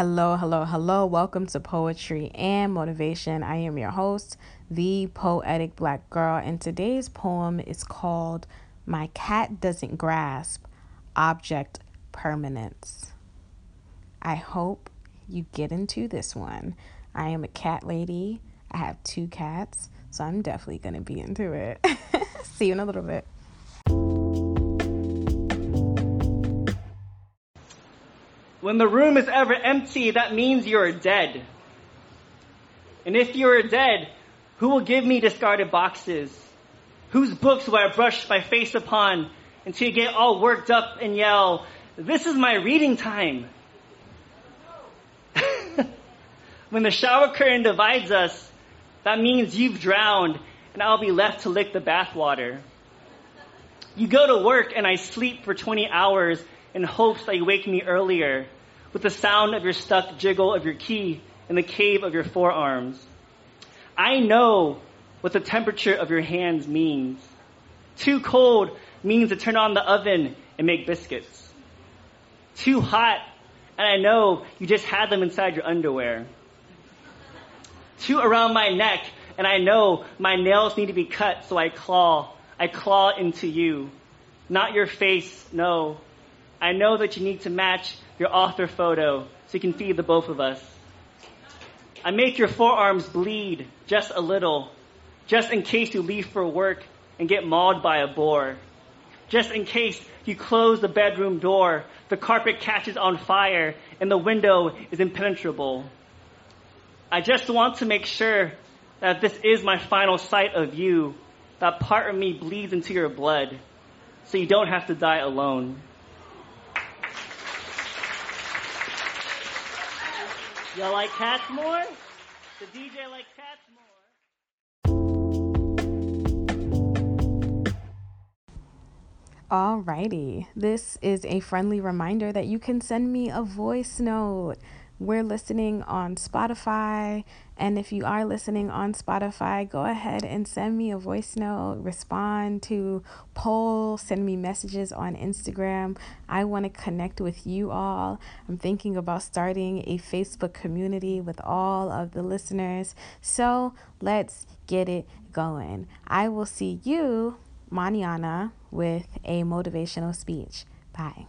Hello, hello, hello. Welcome to Poetry and Motivation. I am your host, the poetic black girl, and today's poem is called My Cat Doesn't Grasp Object Permanence. I hope you get into this one. I am a cat lady. I have two cats, so I'm definitely going to be into it. See you in a little bit. When the room is ever empty, that means you're dead. And if you're dead, who will give me discarded boxes? Whose books will I brush my face upon until you get all worked up and yell, this is my reading time? when the shower curtain divides us, that means you've drowned and I'll be left to lick the bathwater. You go to work and I sleep for 20 hours in hopes that you wake me earlier with the sound of your stuck jiggle of your key in the cave of your forearms. I know what the temperature of your hands means. Too cold means to turn on the oven and make biscuits. Too hot, and I know you just had them inside your underwear. Too around my neck, and I know my nails need to be cut, so I claw. I claw into you. Not your face, no. I know that you need to match your author photo so you can feed the both of us. I make your forearms bleed just a little, just in case you leave for work and get mauled by a boar. Just in case you close the bedroom door, the carpet catches on fire, and the window is impenetrable. I just want to make sure that this is my final sight of you, that part of me bleeds into your blood, so you don't have to die alone. Y'all like cats more? The DJ like cats more. Alrighty, this is a friendly reminder that you can send me a voice note. We're listening on Spotify. And if you are listening on Spotify, go ahead and send me a voice note, respond to poll, send me messages on Instagram. I want to connect with you all. I'm thinking about starting a Facebook community with all of the listeners. So let's get it going. I will see you, Maniana, with a motivational speech. Bye.